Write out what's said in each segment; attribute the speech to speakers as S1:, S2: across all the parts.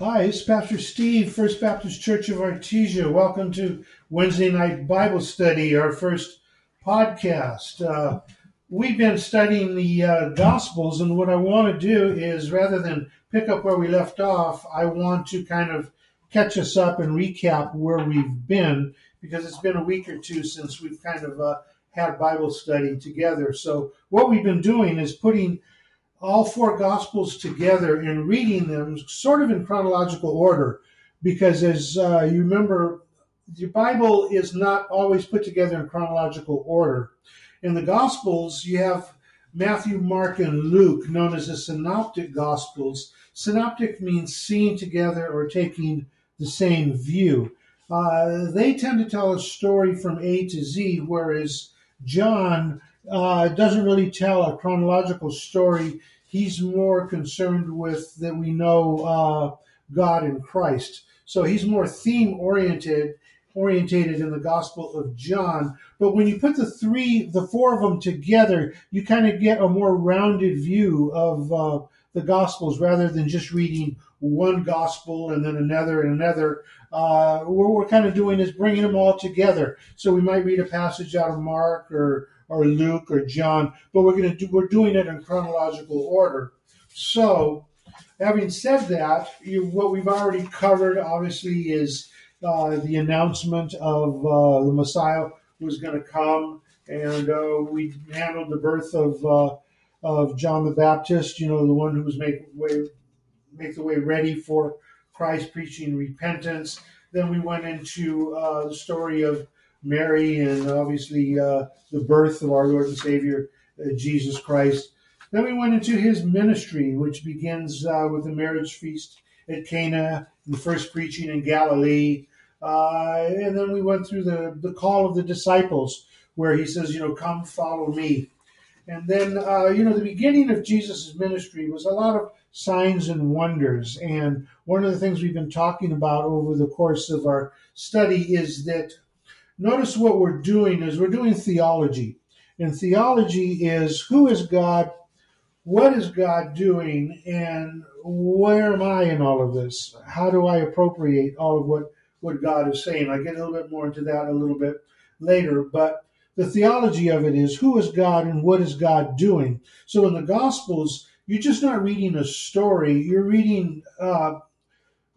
S1: Hi, it's Pastor Steve, First Baptist Church of Artesia. Welcome to Wednesday night Bible study, our first podcast. Uh, we've been studying the uh, Gospels, and what I want to do is rather than pick up where we left off, I want to kind of catch us up and recap where we've been because it's been a week or two since we've kind of uh, had Bible study together. So, what we've been doing is putting all four gospels together and reading them sort of in chronological order. Because as uh, you remember the bible is not always put together in chronological order. In the gospels you have matthew mark and luke known as the synoptic gospels. Synoptic means seeing together or taking the same view. Uh, they tend to tell a story from a to z whereas john uh, it doesn't really tell a chronological story. He's more concerned with that we know uh, God in Christ. So he's more theme oriented, orientated in the Gospel of John. But when you put the three, the four of them together, you kind of get a more rounded view of uh, the Gospels rather than just reading one Gospel and then another and another. Uh, what we're kind of doing is bringing them all together. So we might read a passage out of Mark or or Luke or John, but we're going to do, we're doing it in chronological order. So, having said that, you, what we've already covered obviously is uh, the announcement of uh, the Messiah was going to come, and uh, we handled the birth of uh, of John the Baptist. You know, the one who was make way make the way ready for Christ, preaching repentance. Then we went into uh, the story of Mary and obviously uh, the birth of our Lord and Savior, uh, Jesus Christ. Then we went into his ministry, which begins uh, with the marriage feast at Cana, the first preaching in Galilee. Uh, and then we went through the, the call of the disciples, where he says, you know, come follow me. And then, uh, you know, the beginning of Jesus' ministry was a lot of signs and wonders. And one of the things we've been talking about over the course of our study is that notice what we're doing is we're doing theology. And theology is who is God, what is God doing, and where am I in all of this? How do I appropriate all of what, what God is saying? I get a little bit more into that a little bit later, but the theology of it is who is God and what is God doing? So in the Gospels, you're just not reading a story, you're reading uh,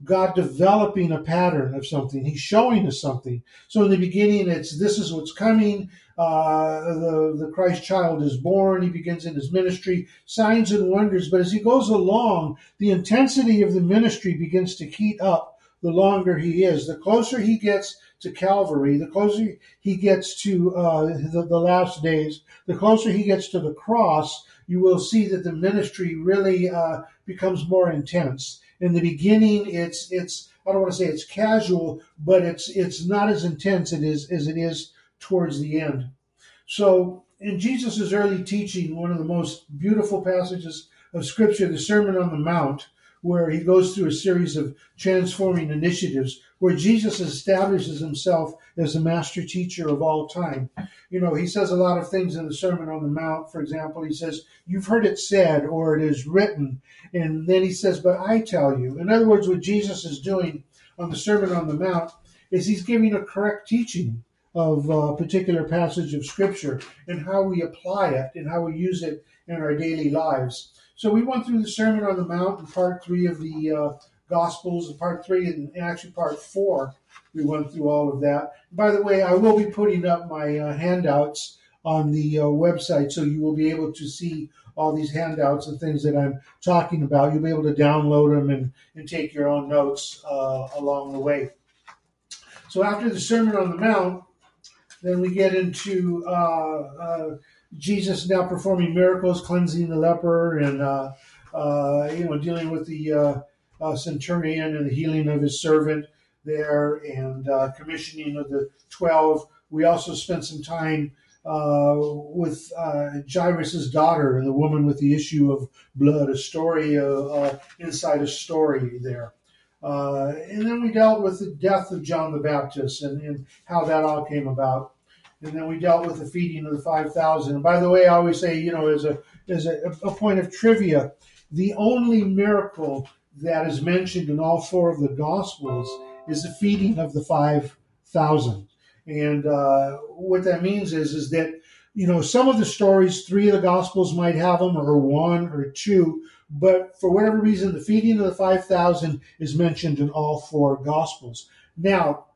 S1: God developing a pattern of something. He's showing us something. So in the beginning, it's this is what's coming. Uh, the the Christ child is born. He begins in his ministry, signs and wonders. But as he goes along, the intensity of the ministry begins to heat up. The longer he is, the closer he gets to Calvary, the closer he gets to uh, the, the last days, the closer he gets to the cross, you will see that the ministry really uh, becomes more intense in the beginning it's it's I don't want to say it's casual, but it's it's not as intense it is as it is towards the end. So in Jesus' early teaching, one of the most beautiful passages of Scripture, the Sermon on the Mount, where he goes through a series of transforming initiatives where Jesus establishes himself as the master teacher of all time. You know, he says a lot of things in the Sermon on the Mount. For example, he says, You've heard it said, or it is written. And then he says, But I tell you. In other words, what Jesus is doing on the Sermon on the Mount is he's giving a correct teaching of a particular passage of Scripture and how we apply it and how we use it in our daily lives. So we went through the Sermon on the Mount in part three of the uh, Gospels, and part three, and actually part four. We went through all of that. By the way, I will be putting up my uh, handouts on the uh, website, so you will be able to see all these handouts and things that I'm talking about. You'll be able to download them and, and take your own notes uh, along the way. So after the Sermon on the Mount, then we get into uh, uh, Jesus now performing miracles, cleansing the leper, and uh, uh, you know dealing with the uh, uh, centurion and the healing of his servant there, and uh, commissioning of the twelve. We also spent some time with Jairus's daughter and the woman with the issue of blood. A story inside a story there. And then we dealt with the death of John the Baptist and, and, how that all came about and then we dealt with the feeding of the 5,000. And by the way, I always say, you know, as a as a, a point of trivia, The only miracle that is mentioned in all four of the Gospels is the feeding of the 5,000. And uh, what that means is, is that, you know, some of the stories, three of the Gospels might have them, or one or two, but for whatever reason, the feeding of the 5,000 is mentioned in all four Gospels. Now,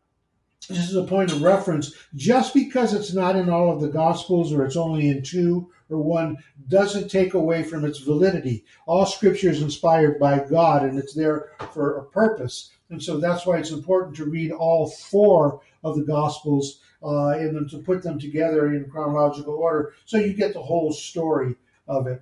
S1: this is a point of reference. Just because it's not in all of the Gospels or it's only in two or one doesn't take away from its validity. All scripture is inspired by God and it's there for a purpose. And so that's why it's important to read all four of the Gospels uh, and then to put them together in chronological order so you get the whole story of it.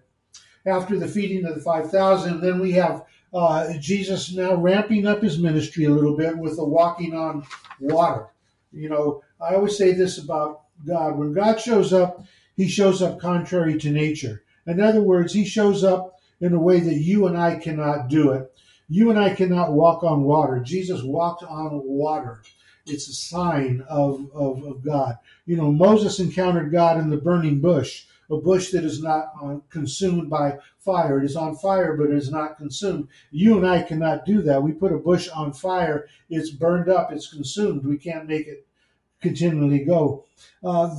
S1: After the feeding of the 5,000, then we have uh, Jesus now ramping up his ministry a little bit with the walking on water. You know, I always say this about God. When God shows up, he shows up contrary to nature. In other words, he shows up in a way that you and I cannot do it. You and I cannot walk on water. Jesus walked on water. It's a sign of, of, of God. You know, Moses encountered God in the burning bush, a bush that is not uh, consumed by fire. It is on fire, but it is not consumed. You and I cannot do that. We put a bush on fire, it's burned up, it's consumed. We can't make it continually go. Uh,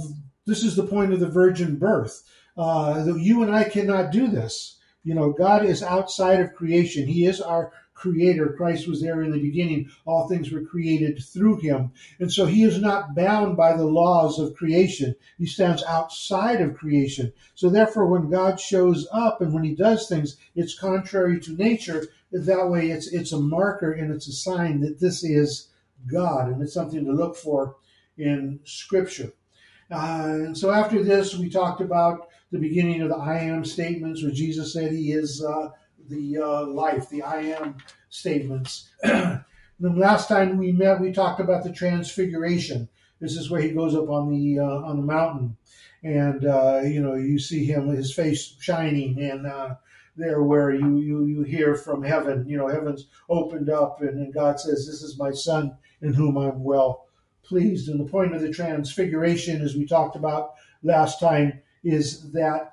S1: this is the point of the virgin birth. Uh, you and I cannot do this. You know, God is outside of creation. He is our creator. Christ was there in the beginning. All things were created through him. And so he is not bound by the laws of creation. He stands outside of creation. So therefore, when God shows up and when he does things, it's contrary to nature. That way, it's, it's a marker and it's a sign that this is God. And it's something to look for in Scripture. Uh, and so after this, we talked about the beginning of the I am statements, where Jesus said he is uh, the uh, life, the I am statements. the last time we met, we talked about the transfiguration. This is where he goes up on the uh, on the mountain, and uh, you know you see him, his face shining, and uh, there where you, you you hear from heaven, you know heaven's opened up, and, and God says, "This is my son in whom I'm well pleased." And the point of the transfiguration, as we talked about last time, is that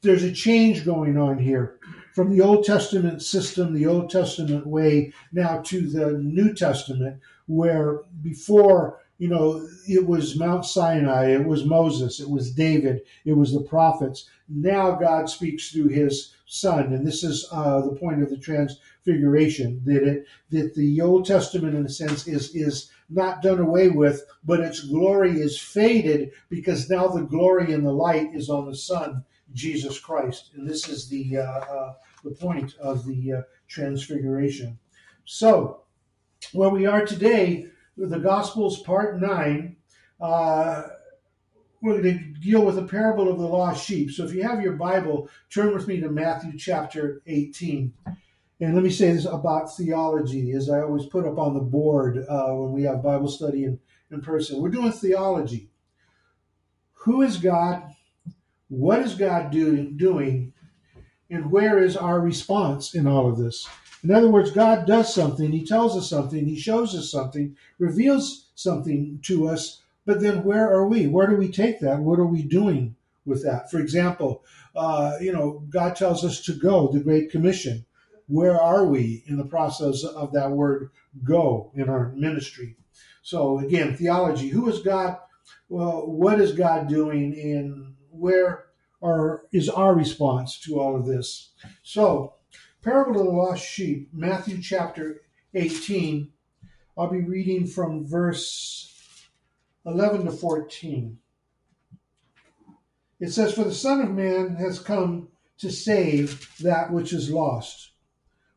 S1: there's a change going on here from the Old Testament system, the Old Testament way, now to the New Testament, where before, you know, it was Mount Sinai, it was Moses, it was David, it was the prophets. Now God speaks through his son. And this is uh, the point of the transfiguration that it, that the Old Testament, in a sense, is, is not done away with, but its glory is faded because now the glory and the light is on the Son, Jesus Christ. And this is the, uh, uh, the point of the uh, transfiguration. So, where we are today, the Gospels, part 9, uh, we're going to deal with the parable of the lost sheep. So if you have your Bible, turn with me to Matthew chapter 18. And let me say this about theology, as I always put up on the board uh, when we have Bible study in, in person. We're doing theology. Who is God? What is God do, doing? And where is our response in all of this? In other words, God does something, He tells us something, He shows us something, reveals something to us, but then where are we? Where do we take that? What are we doing with that? For example, uh, you know, God tells us to go, the Great Commission. Where are we in the process of that word go in our ministry? So again, theology. Who is God? Well, what is God doing and where are, is our response to all of this? So, parable of the lost sheep, Matthew chapter 18. I'll be reading from verse 11 to 14. It says, For the Son of Man has come to save that which is lost.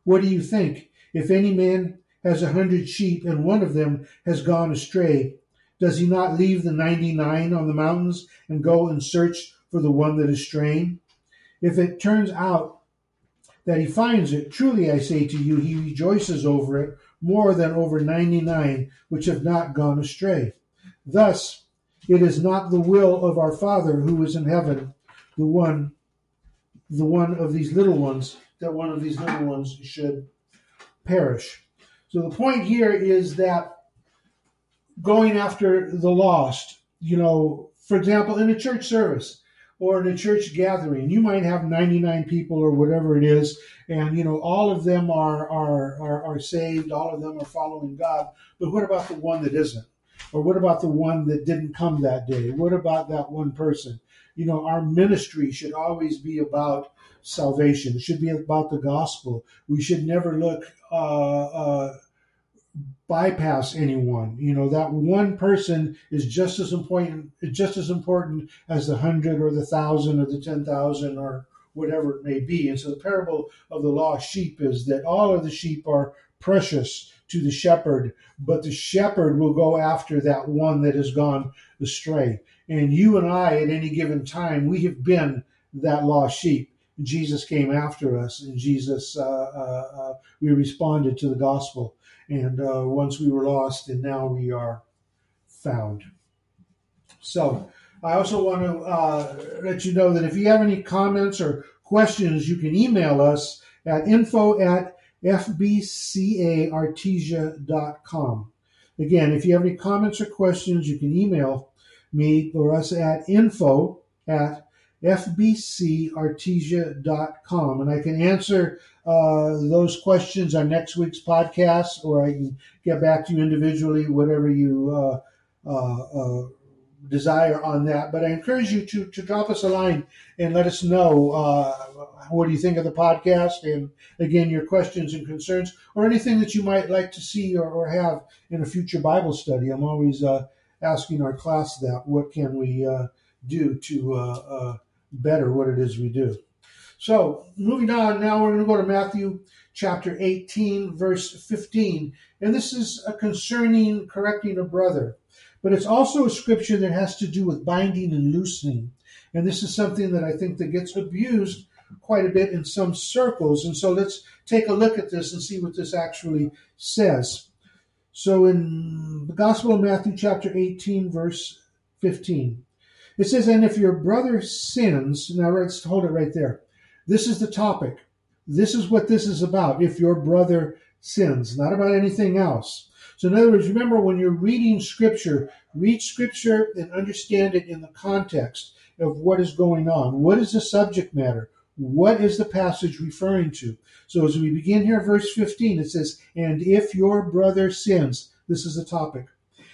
S1: What do you think? If any man has a hundred sheep and one of them has gone astray, does he not leave the ninety nine on the mountains and go and search for the one that is straying? If it turns out that he finds it, truly I say to you, he rejoices over it more than over ninety nine which have not gone astray. Thus, it is not the will of our Father who is in heaven, the one, the one of these little ones, that one of these little ones should perish. So the point here is that going after the lost, you know, for example, in a church service, or in a church gathering, you might have 99 people or whatever it is, and you know all of them are are are, are saved, all of them are following God. But what about the one that isn't? Or what about the one that didn't come that day? What about that one person? You know, our ministry should always be about salvation. It should be about the gospel. We should never look uh, uh, bypass anyone. You know, that one person is just as important, just as important as the hundred or the thousand or the ten thousand or whatever it may be. And so the parable of the lost sheep is that all of the sheep are precious to the shepherd, but the shepherd will go after that one that has gone astray. And you and I, at any given time, we have been that lost sheep. Jesus came after us, and Jesus, uh, uh, uh, we responded to the gospel. And uh, once we were lost, and now we are found. So, I also want to uh, let you know that if you have any comments or questions, you can email us at info at fbcartesia.com. Again, if you have any comments or questions, you can email me or us at info at fbcartesia.com. And I can answer uh, those questions on next week's podcast, or I can get back to you individually, whatever you uh, uh, uh desire on that. But I encourage you to, to drop us a line and let us know uh, what do you think of the podcast, and again, your questions and concerns, or anything that you might like to see or, or have in a future Bible study. I'm always uh, asking our class that what can we do to better what it is we do. So, moving on, now we're going to go to Matthew chapter 18, verse 15. And this is a concerning correcting a brother. But it's also a scripture that has to do with binding and loosening. And this is something that I think that gets abused quite a bit in some circles. And so let's take a look at this and see what this actually says. So in the Gospel of Matthew, chapter 18, verse 15, it says, And if your brother sins, now let's hold it right there. This is the topic. This is what this is about. If your brother sins, not about anything else. So, in other words, remember when you're reading Scripture, read Scripture and understand it in the context of what is going on. What is the subject matter? What is the passage referring to? So, as we begin here, verse 15, it says, And if your brother sins, this is the topic.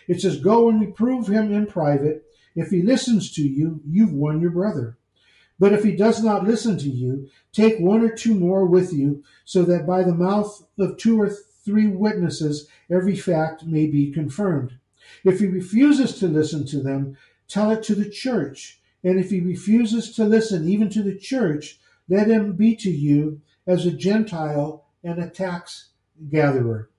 S1: It says, Go and reprove him in private. If he listens to you, you've won your brother. But if he does not listen to you, take one or two more with you, so that by the mouth of two or three witnesses every fact may be confirmed. If he refuses to listen to them, tell it to the church. And if he refuses to listen even to the church, let him be to you as a Gentile and a tax gatherer.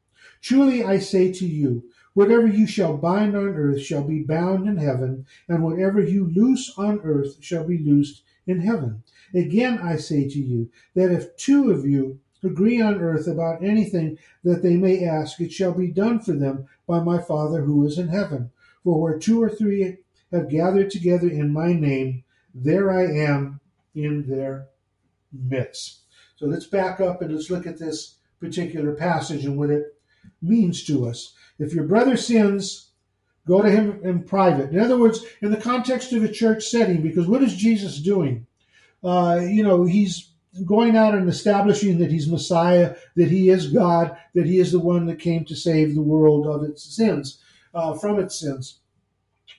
S1: Truly I say to you, Whatever you shall bind on earth shall be bound in heaven, and whatever you loose on earth shall be loosed in heaven. Again, I say to you that if two of you agree on earth about anything that they may ask, it shall be done for them by my Father who is in heaven. For where two or three have gathered together in my name, there I am in their midst. So let's back up and let's look at this particular passage and what it means to us. If your brother sins, go to him in private. In other words, in the context of a church setting, because what is Jesus doing? Uh, you know, he's going out and establishing that he's Messiah, that he is God, that he is the one that came to save the world of its sins, uh, from its sins.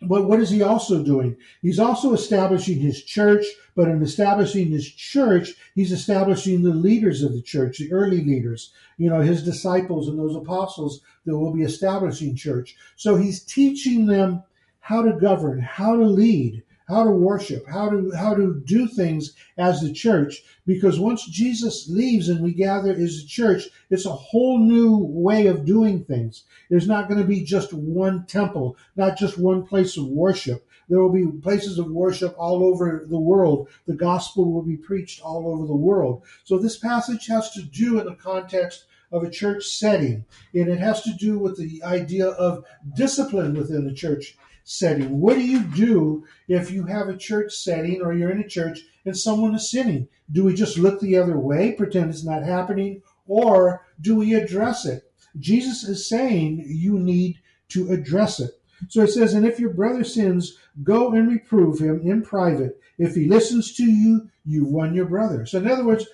S1: But what is he also doing? He's also establishing his church, but in establishing his church, he's establishing the leaders of the church, the early leaders, you know, his disciples and those apostles that will be establishing church. So he's teaching them how to govern, how to lead, how to worship, how to how to do things as the church. Because once Jesus leaves and we gather as a church, it's a whole new way of doing things. There's not going to be just one temple, not just one place of worship. There will be places of worship all over the world. The gospel will be preached all over the world. So this passage has to do in the context of a church setting, and it has to do with the idea of discipline within the church setting. What do you do if you have a church setting or you're in a church and someone is sinning? Do we just look the other way, pretend it's not happening, or do we address it? Jesus is saying you need to address it. So it says, And if your brother sins, go and reprove him in private. If he listens to you, you've won your brother. So, in other words,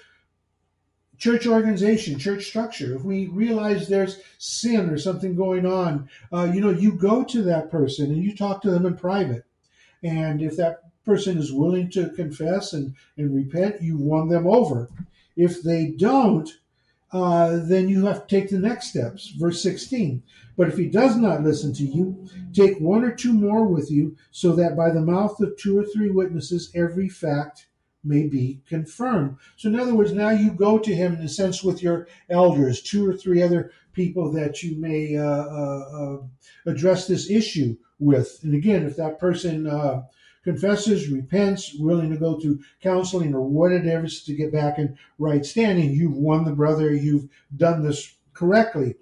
S1: church organization, church structure, if we realize there's sin or something going on, uh, you know, you go to that person and you talk to them in private. And if that person is willing to confess and, and repent, you've won them over. If they don't, uh, then you have to take the next steps. Verse 16. But if he does not listen to you, take one or two more with you, so that by the mouth of two or three witnesses every fact may be confirmed. So, in other words, now you go to him in a sense with your elders, two or three other people that you may uh, uh, uh address this issue with. And again, if that person uh, confesses, repents, willing to go through counseling or whatever to get back in right standing, you've won the brother, you've done this correctly.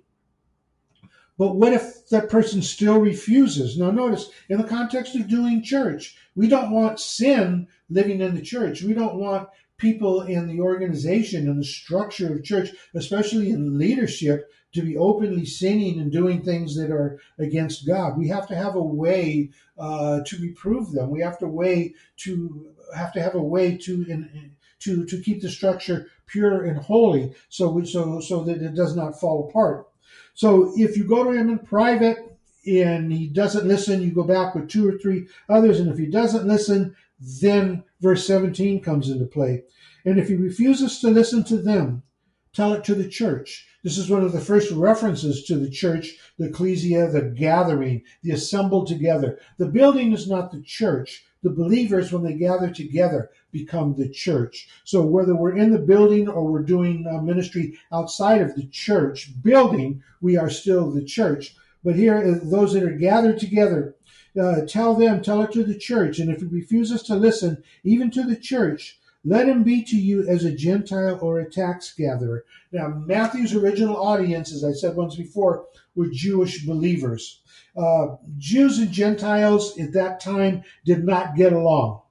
S1: But what if that person still refuses? Now, notice in the context of doing church, we don't want sin living in the church. We don't want people in the organization and the structure of church, especially in leadership, to be openly sinning and doing things that are against God. We have to have a way uh, to reprove them. We have to way to have to have a way to in, to to keep the structure pure and holy, so so so that it does not fall apart. So if you go to him in private and he doesn't listen, you go back with two or three others, and if he doesn't listen, then verse 17 comes into play. And if he refuses to listen to them, tell it to the church. This is one of the first references to the church, the ecclesia, the gathering, the assembled together. The building is not the church. The believers, when they gather together, become the church. So whether we're in the building or we're doing uh, ministry outside of the church building, we are still the church. But here, uh, those that are gathered together, uh, tell them, tell it to the church. And if he refuses to listen, even to the church, let him be to you as a Gentile or a tax gatherer. Now, Matthew's original audience, as I said once before, were Jewish believers. Uh, Jews and Gentiles at that time did not get along.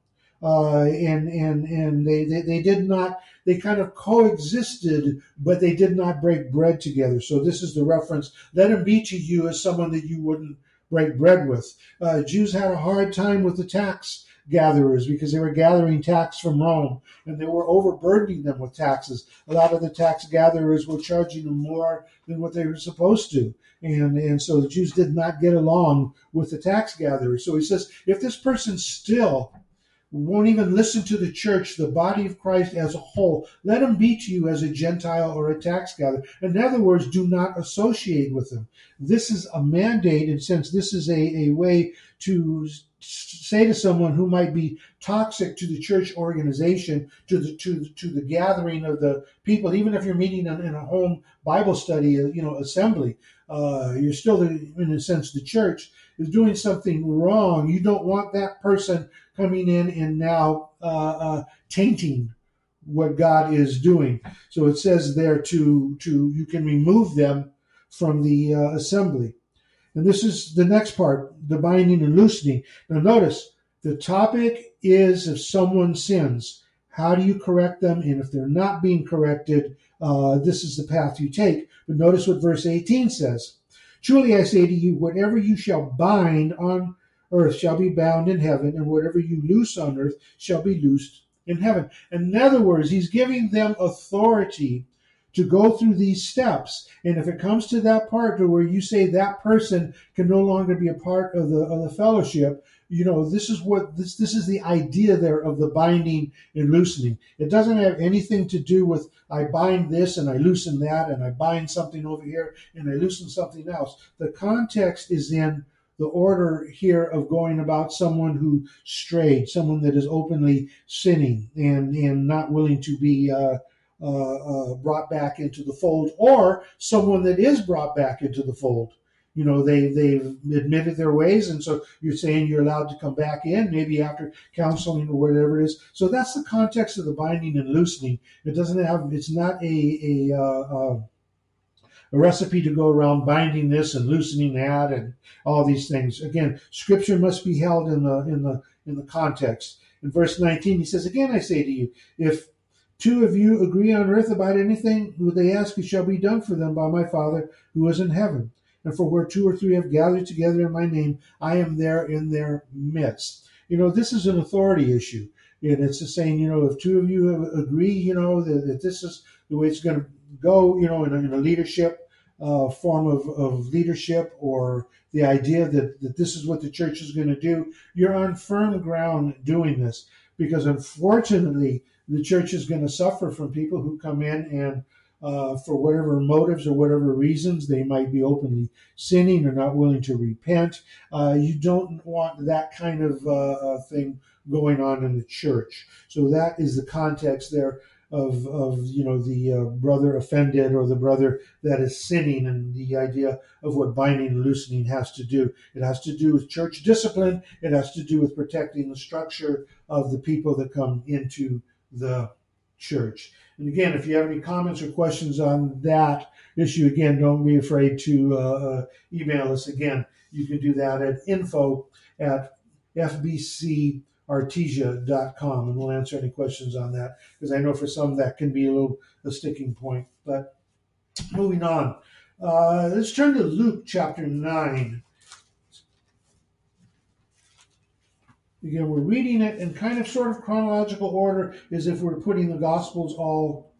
S1: Uh, and and and they, they, they did not they kind of coexisted, but they did not break bread together. So this is the reference. Let him be to you as someone that you wouldn't break bread with. Uh, Jews had a hard time with the tax gatherers because they were gathering tax from Rome and they were overburdening them with taxes. A lot of the tax gatherers were charging them more than what they were supposed to. And, and so the Jews did not get along with the tax gatherers. So he says, if this person still won't even listen to the church, the body of Christ as a whole. Let him be to you as a Gentile or a tax gatherer. In other words, do not associate with them. This is a mandate, and since this is a, a way to say to someone who might be toxic to the church organization, to the to to the gathering of the people, even if you're meeting in, in a home Bible study, you know, assembly, uh, you're still in a sense the church is doing something wrong. You don't want that person coming in and now uh, uh, tainting what God is doing. So it says there to to you can remove them from the uh, assembly. And this is the next part, the binding and loosening. Now notice the topic is if someone sins, how do you correct them? And if they're not being corrected, uh, this is the path you take. But notice what verse 18 says. Truly I say to you, whatever you shall bind on earth shall be bound in heaven, and whatever you loose on earth shall be loosed in heaven. In other words, he's giving them authority to go through these steps. And if it comes to that part where you say that person can no longer be a part of the of the fellowship, you know, this is what this this is the idea there of the binding and loosening. It doesn't have anything to do with I bind this and I loosen that and I bind something over here and I loosen something else. The context is in the order here of going about someone who strayed, someone that is openly sinning and, and not willing to be uh, uh, uh, brought back into the fold, or someone that is brought back into the fold. You know, they, they've admitted their ways, and so you're saying you're allowed to come back in, maybe after counseling or whatever it is. So that's the context of the binding and loosening. It doesn't have, it's not a, a, uh, uh a recipe to go around binding this and loosening that and all these things. Again, scripture must be held in the in the in the context. In verse 19, he says, Again I say to you, if two of you agree on earth about anything they ask, it shall be done for them by my Father who is in heaven. And for where two or three have gathered together in my name, I am there in their midst. You know, this is an authority issue. And it's just saying, you know, if two of you agree, you know, that, that this is the way it's going to go, you know, in a, in a leadership uh, form of, of leadership or the idea that, that this is what the church is going to do, you're on firm ground doing this. Because unfortunately, the church is going to suffer from people who come in and uh, for whatever motives or whatever reasons, they might be openly sinning or not willing to repent. Uh, you don't want that kind of uh, uh thing going on in the church. So that is the context there of, of you know the uh, brother offended or the brother that is sinning and the idea of what binding and loosening has to do it has to do with church discipline it has to do with protecting the structure of the people that come into the church and again if you have any comments or questions on that issue again don't be afraid to uh, uh email us again you can do that at info at fbc artesia.com and we'll answer any questions on that because I know for some that can be a little a sticking point. But moving on, uh, let's turn to Luke chapter 9. Again, we're reading it in kind of sort of chronological order as if we're putting the Gospels all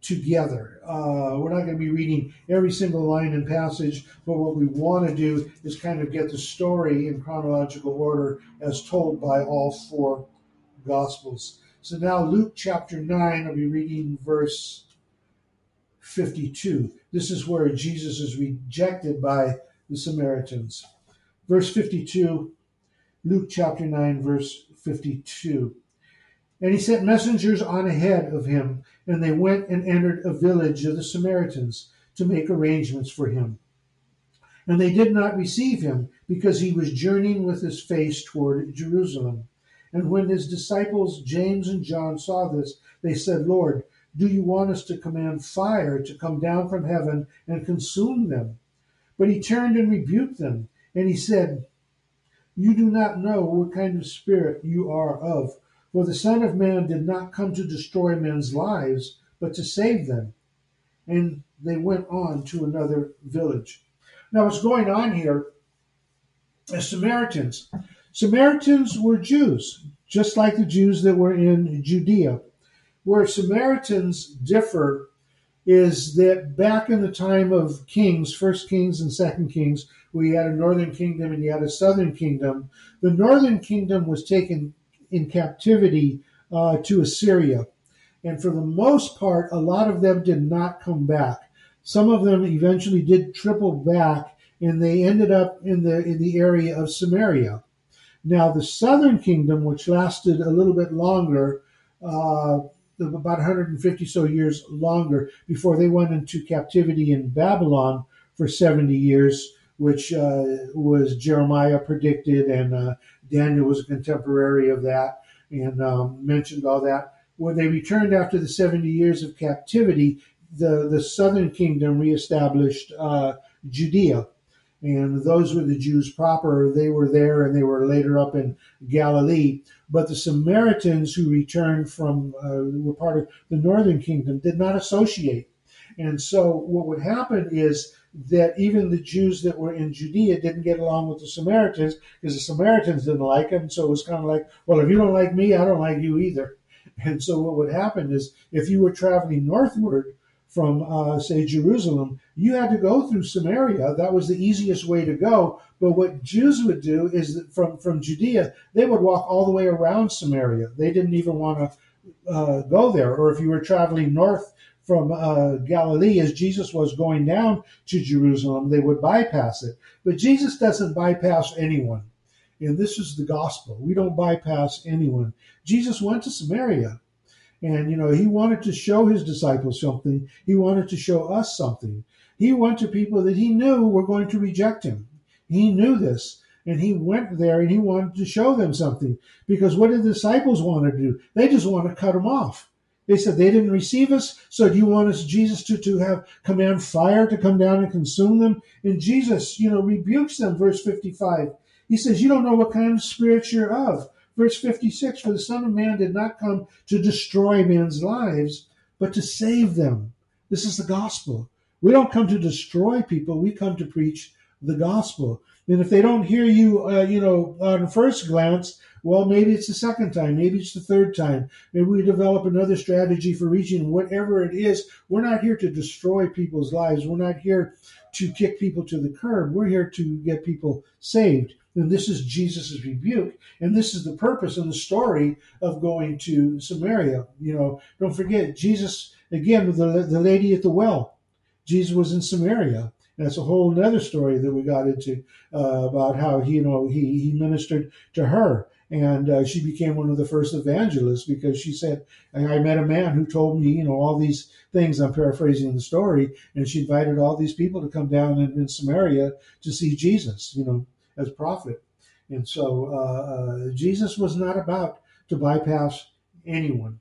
S1: together. Uh, we're not going to be reading every single line and passage, but what we want to do is kind of get the story in chronological order as told by all four Gospels. So now, Luke chapter 9, I'll be reading verse 52. This is where Jesus is rejected by the Samaritans. Verse 52, Luke chapter 9, verse 52. And he sent messengers on ahead of him, and they went and entered a village of the Samaritans to make arrangements for him. And they did not receive him, because he was journeying with his face toward Jerusalem. And when his disciples James and John saw this, they said, Lord, do you want us to command fire to come down from heaven and consume them? But he turned and rebuked them, and he said, You do not know what kind of spirit you are of. For the Son of Man did not come to destroy men's lives, but to save them. And they went on to another village. Now, what's going on here is Samaritans. Samaritans were Jews, just like the Jews that were in Judea. Where Samaritans differ is that back in the time of kings, first kings and second kings, we had a northern kingdom and you had a southern kingdom. The northern kingdom was taken in captivity uh, to Assyria. And for the most part, a lot of them did not come back. Some of them eventually did triple back, and they ended up in the in the area of Samaria. Now, the southern kingdom, which lasted a little bit longer, uh, about 150 so years longer, before they went into captivity in Babylon for 70 years, which uh, was Jeremiah predicted, and uh, Daniel was a contemporary of that and um, mentioned all that. When they returned after the 70 years of captivity, the, the southern kingdom reestablished uh, Judea. And those were the Jews proper. They were there and they were later up in Galilee. But the Samaritans who returned from, uh, were part of the northern kingdom, did not associate. And so what would happen is that even the Jews that were in Judea didn't get along with the Samaritans because the Samaritans didn't like them. So it was kind of like, well, if you don't like me, I don't like you either. And so what would happen is if you were traveling northward from, uh, say, Jerusalem, you had to go through Samaria. That was the easiest way to go. But what Jews would do is that from, from Judea, they would walk all the way around Samaria. They didn't even want to uh, go there. Or if you were traveling north from uh, Galilee as Jesus was going down to Jerusalem, they would bypass it. But Jesus doesn't bypass anyone. And this is the gospel. We don't bypass anyone. Jesus went to Samaria. And, you know, he wanted to show his disciples something. He wanted to show us something. He went to people that he knew were going to reject him. He knew this. And he went there and he wanted to show them something. Because what did the disciples want to do? They just want to cut him off. They said they didn't receive us, so do you want us, Jesus, to, to have command fire to come down and consume them? And Jesus, you know, rebukes them, verse 55. He says, You don't know what kind of spirit you're of. Verse 56 For the Son of Man did not come to destroy men's lives, but to save them. This is the gospel. We don't come to destroy people, we come to preach the gospel. And if they don't hear you, uh, you know, on first glance, well, maybe it's the second time, maybe it's the third time. Maybe we develop another strategy for reaching whatever it is. We're not here to destroy people's lives. We're not here to kick people to the curb. We're here to get people saved. And this is Jesus' rebuke. And this is the purpose and the story of going to Samaria. You know, don't forget, Jesus, again, with the, the lady at the well, Jesus was in Samaria. That's a whole other story that we got into uh, about how he, you know, he, he ministered to her. And uh, she became one of the first evangelists because she said, I met a man who told me, you know, all these things. I'm paraphrasing the story. And she invited all these people to come down in, in Samaria to see Jesus, you know, as prophet. And so uh, uh, Jesus was not about to bypass anyone.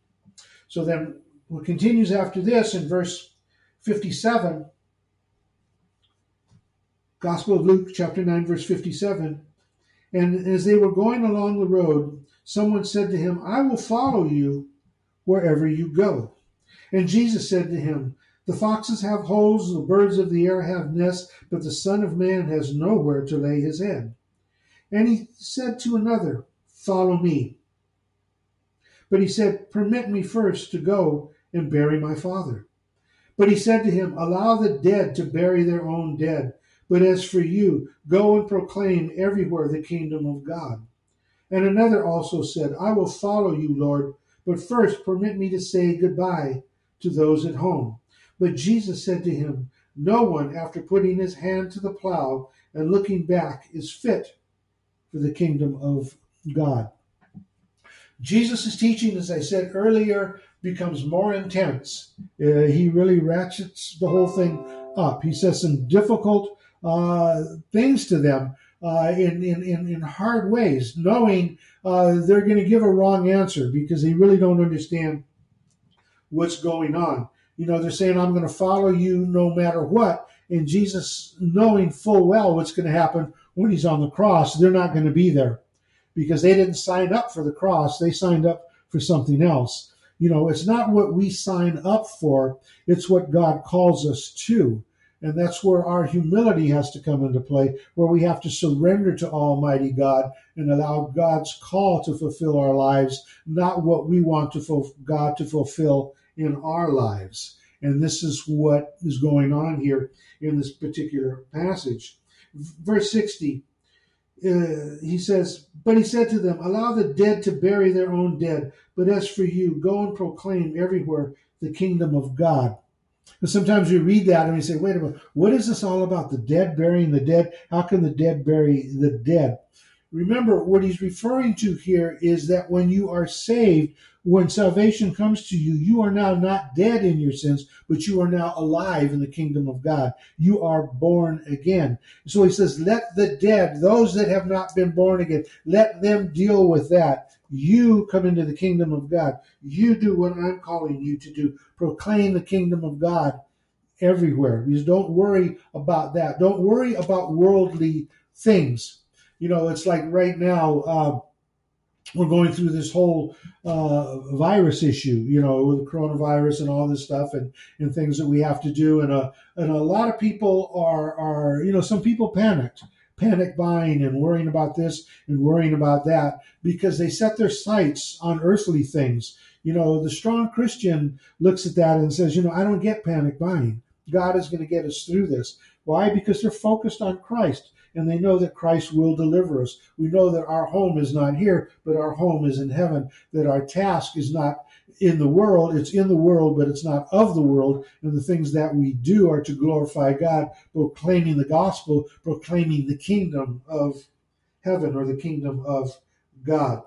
S1: So then what continues after this in verse 57, Gospel of Luke, chapter 9, verse 57. And as they were going along the road, someone said to him, I will follow you wherever you go. And Jesus said to him, The foxes have holes, the birds of the air have nests, but the Son of Man has nowhere to lay his head. And he said to another, Follow me. But he said, Permit me first to go and bury my father. But he said to him, Allow the dead to bury their own dead. But as for you, go and proclaim everywhere the kingdom of God. And another also said, I will follow you, Lord, but first permit me to say goodbye to those at home. But Jesus said to him, No one, after putting his hand to the plow and looking back, is fit for the kingdom of God. Jesus' teaching, as I said earlier, becomes more intense. Uh, he really ratchets the whole thing up. He says some difficult uh, things to them uh, in, in, in, hard ways, knowing uh, they're going to give a wrong answer because they really don't understand what's going on. You know, they're saying, I'm going to follow you no matter what. And Jesus, knowing full well what's going to happen when he's on the cross, they're not going to be there because they didn't sign up for the cross. They signed up for something else. You know, it's not what we sign up for, it's what God calls us to. And that's where our humility has to come into play, where we have to surrender to Almighty God and allow God's call to fulfill our lives, not what we want to God to fulfill in our lives. And this is what is going on here in this particular passage. Verse 60, uh, he says, But he said to them, Allow the dead to bury their own dead, but as for you, go and proclaim everywhere the kingdom of God. And sometimes we read that and we say, wait a minute, what is this all about? The dead burying the dead? How can the dead bury the dead? Remember, what he's referring to here is that when you are saved, when salvation comes to you, you are now not dead in your sins, but you are now alive in the kingdom of God. You are born again. So he says, let the dead, those that have not been born again, let them deal with that. You come into the kingdom of God. You do what I'm calling you to do. Proclaim the kingdom of God everywhere. Don't worry about that. Don't worry about worldly things. You know, it's like right now, uh, we're going through this whole uh, virus issue, you know, with the coronavirus and all this stuff and, and things that we have to do. And, uh, and a lot of people are, are, you know, some people panicked panic buying and worrying about this and worrying about that because they set their sights on earthly things. You know, the strong Christian looks at that and says, you know, I don't get panic buying. God is going to get us through this. Why? Because they're focused on Christ and they know that Christ will deliver us. We know that our home is not here, but our home is in heaven, that our task is not in the world. It's in the world, but it's not of the world. And the things that we do are to glorify God, proclaiming the gospel, proclaiming the kingdom of heaven or the kingdom of God.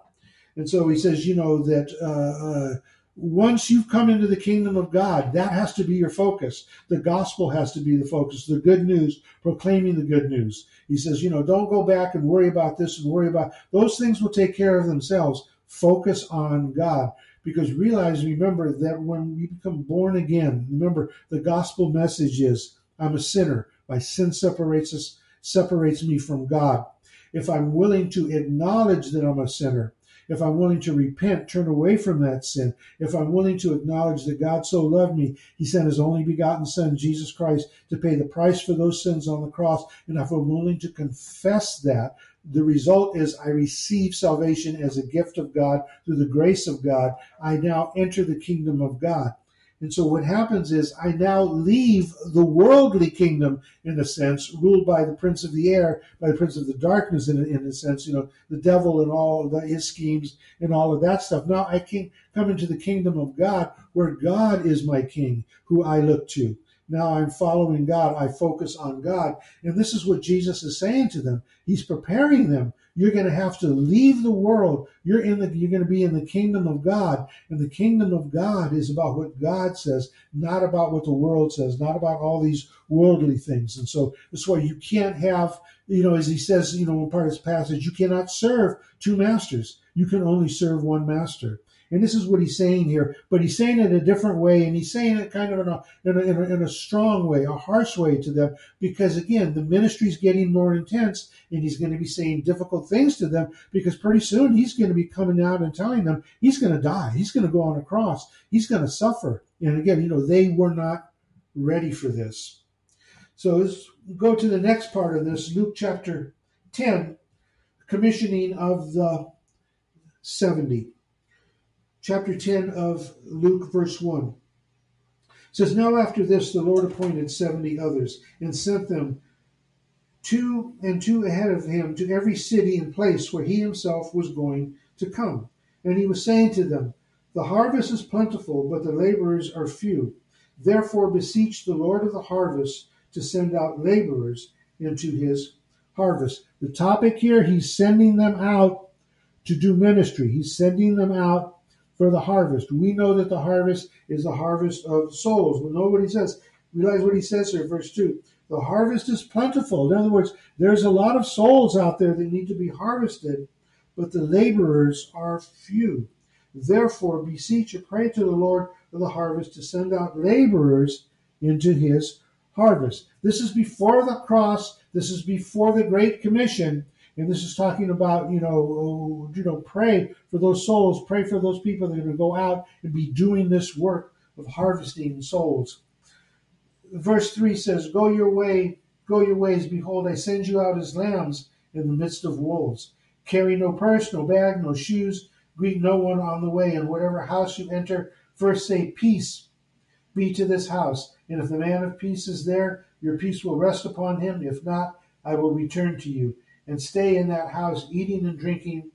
S1: And so he says, you know, that uh, uh, once you've come into the kingdom of God, that has to be your focus. The gospel has to be the focus, the good news, proclaiming the good news. He says, you know, don't go back and worry about this and worry about those things will take care of themselves. Focus on God. Because realize, remember that when we become born again, remember the gospel message is I'm a sinner. My sin separates us, separates me from God. If I'm willing to acknowledge that I'm a sinner, if I'm willing to repent, turn away from that sin, if I'm willing to acknowledge that God so loved me, He sent His only begotten Son, Jesus Christ, to pay the price for those sins on the cross, and if I'm willing to confess that, the result is I receive salvation as a gift of God through the grace of God. I now enter the kingdom of God. And so what happens is I now leave the worldly kingdom, in a sense, ruled by the prince of the air, by the prince of the darkness, in a, in a sense, you know, the devil and all the, his schemes and all of that stuff. Now I can come into the kingdom of God, where God is my king, who I look to. Now I'm following God. I focus on God. And this is what Jesus is saying to them. He's preparing them you're going to have to leave the world. You're in the, you're going to be in the kingdom of God. And the kingdom of God is about what God says, not about what the world says, not about all these worldly things. And so that's why you can't have, you know, as he says, you know, in part of his passage, you cannot serve two masters. You can only serve one master. And this is what he's saying here, but he's saying it a different way, and he's saying it kind of in a, in a, in a, in a strong way, a harsh way to them, because again, the ministry's getting more intense, and he's going to be saying difficult things to them, because pretty soon he's going to be coming out and telling them he's going to die, he's going to go on a cross, he's going to suffer. And again, you know, they were not ready for this. So let's go to the next part of this, Luke chapter 10, commissioning of the 70 chapter 10 of Luke, verse 1. It says, Now after this, the Lord appointed 70 others and sent them two and two ahead of him to every city and place where he himself was going to come. And he was saying to them, The harvest is plentiful, but the laborers are few. Therefore, beseech the Lord of the harvest to send out laborers into his harvest. The topic here, he's sending them out to do ministry. He's sending them out for the harvest. We know that the harvest is the harvest of souls. We know what he says. Realize what he says here, verse 2. The harvest is plentiful. In other words, there's a lot of souls out there that need to be harvested, but the laborers are few. Therefore, beseech and pray to the Lord of the harvest to send out laborers into his harvest. This is before the cross. This is before the Great Commission. And this is talking about, you know, oh, you know, pray for those souls, pray for those people that are going to go out and be doing this work of harvesting souls. Verse 3 says, Go your way, go your ways, behold, I send you out as lambs in the midst of wolves. Carry no purse, no bag, no shoes, greet no one on the way, and whatever house you enter, first say, Peace be to this house. And if the man of peace is there, your peace will rest upon him. If not, I will return to you and stay in that house, eating and drinking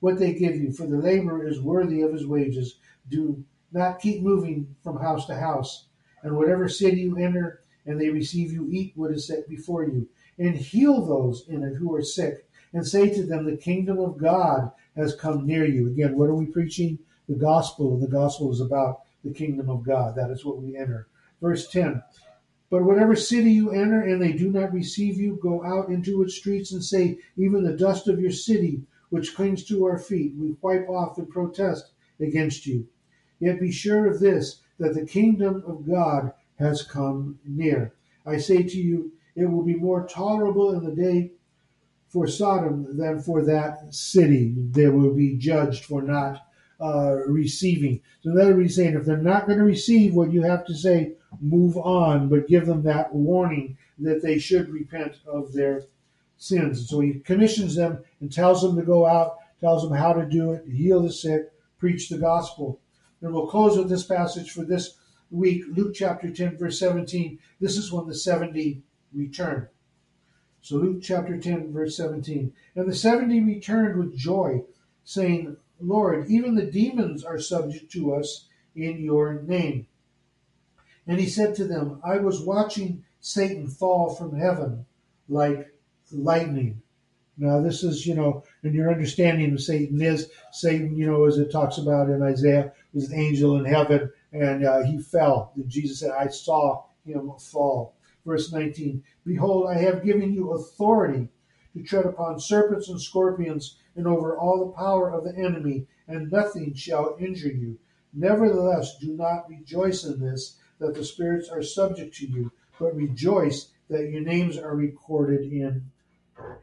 S1: what they give you, for the laborer is worthy of his wages. Do not keep moving from house to house. And whatever city you enter, and they receive you, eat what is set before you, and heal those in it who are sick, and say to them, The kingdom of God has come near you. Again, what are we preaching? The gospel, and the gospel is about the kingdom of God. That is what we enter. Verse 10 but whatever city you enter and they do not receive you, go out into its streets and say, Even the dust of your city, which clings to our feet, we wipe off and protest against you. Yet be sure of this, that the kingdom of God has come near. I say to you, it will be more tolerable in the day for Sodom than for that city. They will be judged for not uh, receiving. So that he's saying if they're not going to receive what you have to say, move on, but give them that warning that they should repent of their sins. and So he commissions them and tells them to go out, tells them how to do it, heal the sick, preach the gospel. And we'll close with this passage for this week, Luke chapter 10, verse 17. This is when the 70 return. So Luke chapter 10, verse 17. And the 70 returned with joy, saying, Lord, even the demons are subject to us in your name. And he said to them, I was watching Satan fall from heaven like lightning. Now, this is, you know, and your understanding of Satan is Satan, you know, as it talks about in Isaiah, was an angel in heaven and uh, he fell. And Jesus said, I saw him fall. Verse 19 Behold, I have given you authority to tread upon serpents and scorpions and over all the power of the enemy, and nothing shall injure you. Nevertheless, do not rejoice in this, that the spirits are subject to you, but rejoice that your names are recorded in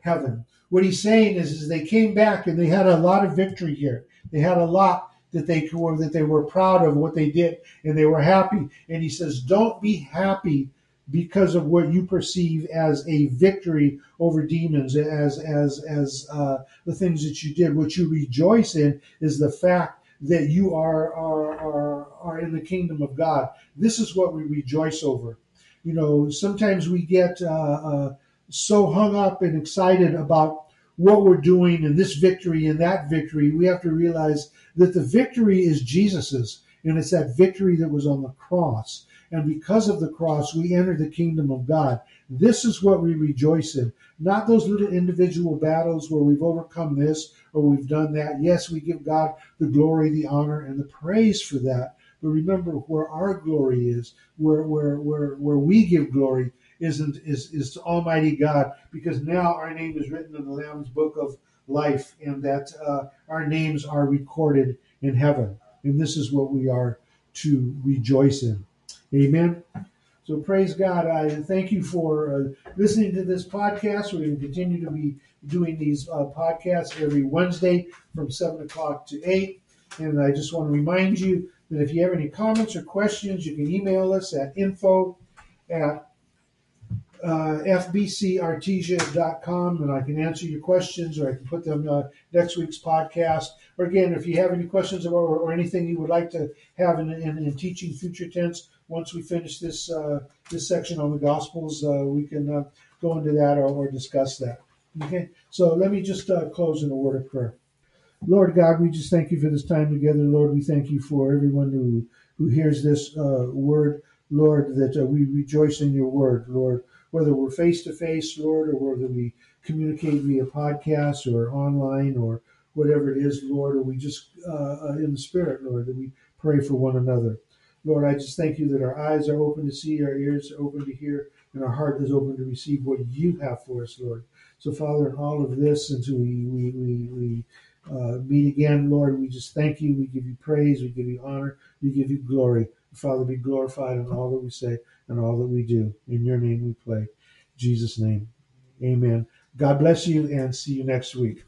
S1: heaven. What he's saying is, is they came back and they had a lot of victory here. They had a lot that they were that they were proud of what they did and they were happy. And he says, don't be happy because of what you perceive as a victory over demons, as as as uh, the things that you did. What you rejoice in is the fact that you are are are, are in the kingdom of God. This is what we rejoice over. You know, sometimes we get uh, uh, so hung up and excited about what we're doing and this victory and that victory. We have to realize that the victory is Jesus's, and it's that victory that was on the cross. And because of the cross, we enter the kingdom of God. This is what we rejoice in. Not those little individual battles where we've overcome this or we've done that. Yes, we give God the glory, the honor, and the praise for that. But remember where our glory is, where where where where we give glory isn't is is to Almighty God, because now our name is written in the Lamb's book of life, and that uh, our names are recorded in heaven. And this is what we are to rejoice in. Amen. So praise God. I thank you for uh, listening to this podcast. We're going to continue to be doing these uh, podcasts every Wednesday from 7 o'clock to 8. And I just want to remind you that if you have any comments or questions, you can email us at info at uh, fbcartesia.com and I can answer your questions or I can put them uh, next week's podcast. Or again, if you have any questions or, or anything you would like to have in, in, in teaching future tense, once we finish this uh, this section on the Gospels, uh, we can uh, go into that or, or, discuss that. Okay, so let me just uh, close in a word of prayer. Lord God, we just thank you for this time together. Lord, we thank you for everyone who who hears this uh, word. Lord, that uh, we rejoice in your word, Lord, whether we're face to face, Lord, or whether we communicate via podcast or online or whatever it is, Lord, or we just in the spirit, Lord, that we pray for one another. Lord, I just thank you that our eyes are open to see, our ears are open to hear, and our heart is open to receive what you have for us, Lord. So, Father, in all of this, until we, we, we, we uh, meet again, Lord, we just thank you. We give you praise. We give you honor. We give you glory. Father, be glorified in all that we say and all that we do. In your name we pray. Jesus' name. Amen. God bless you and see you next week.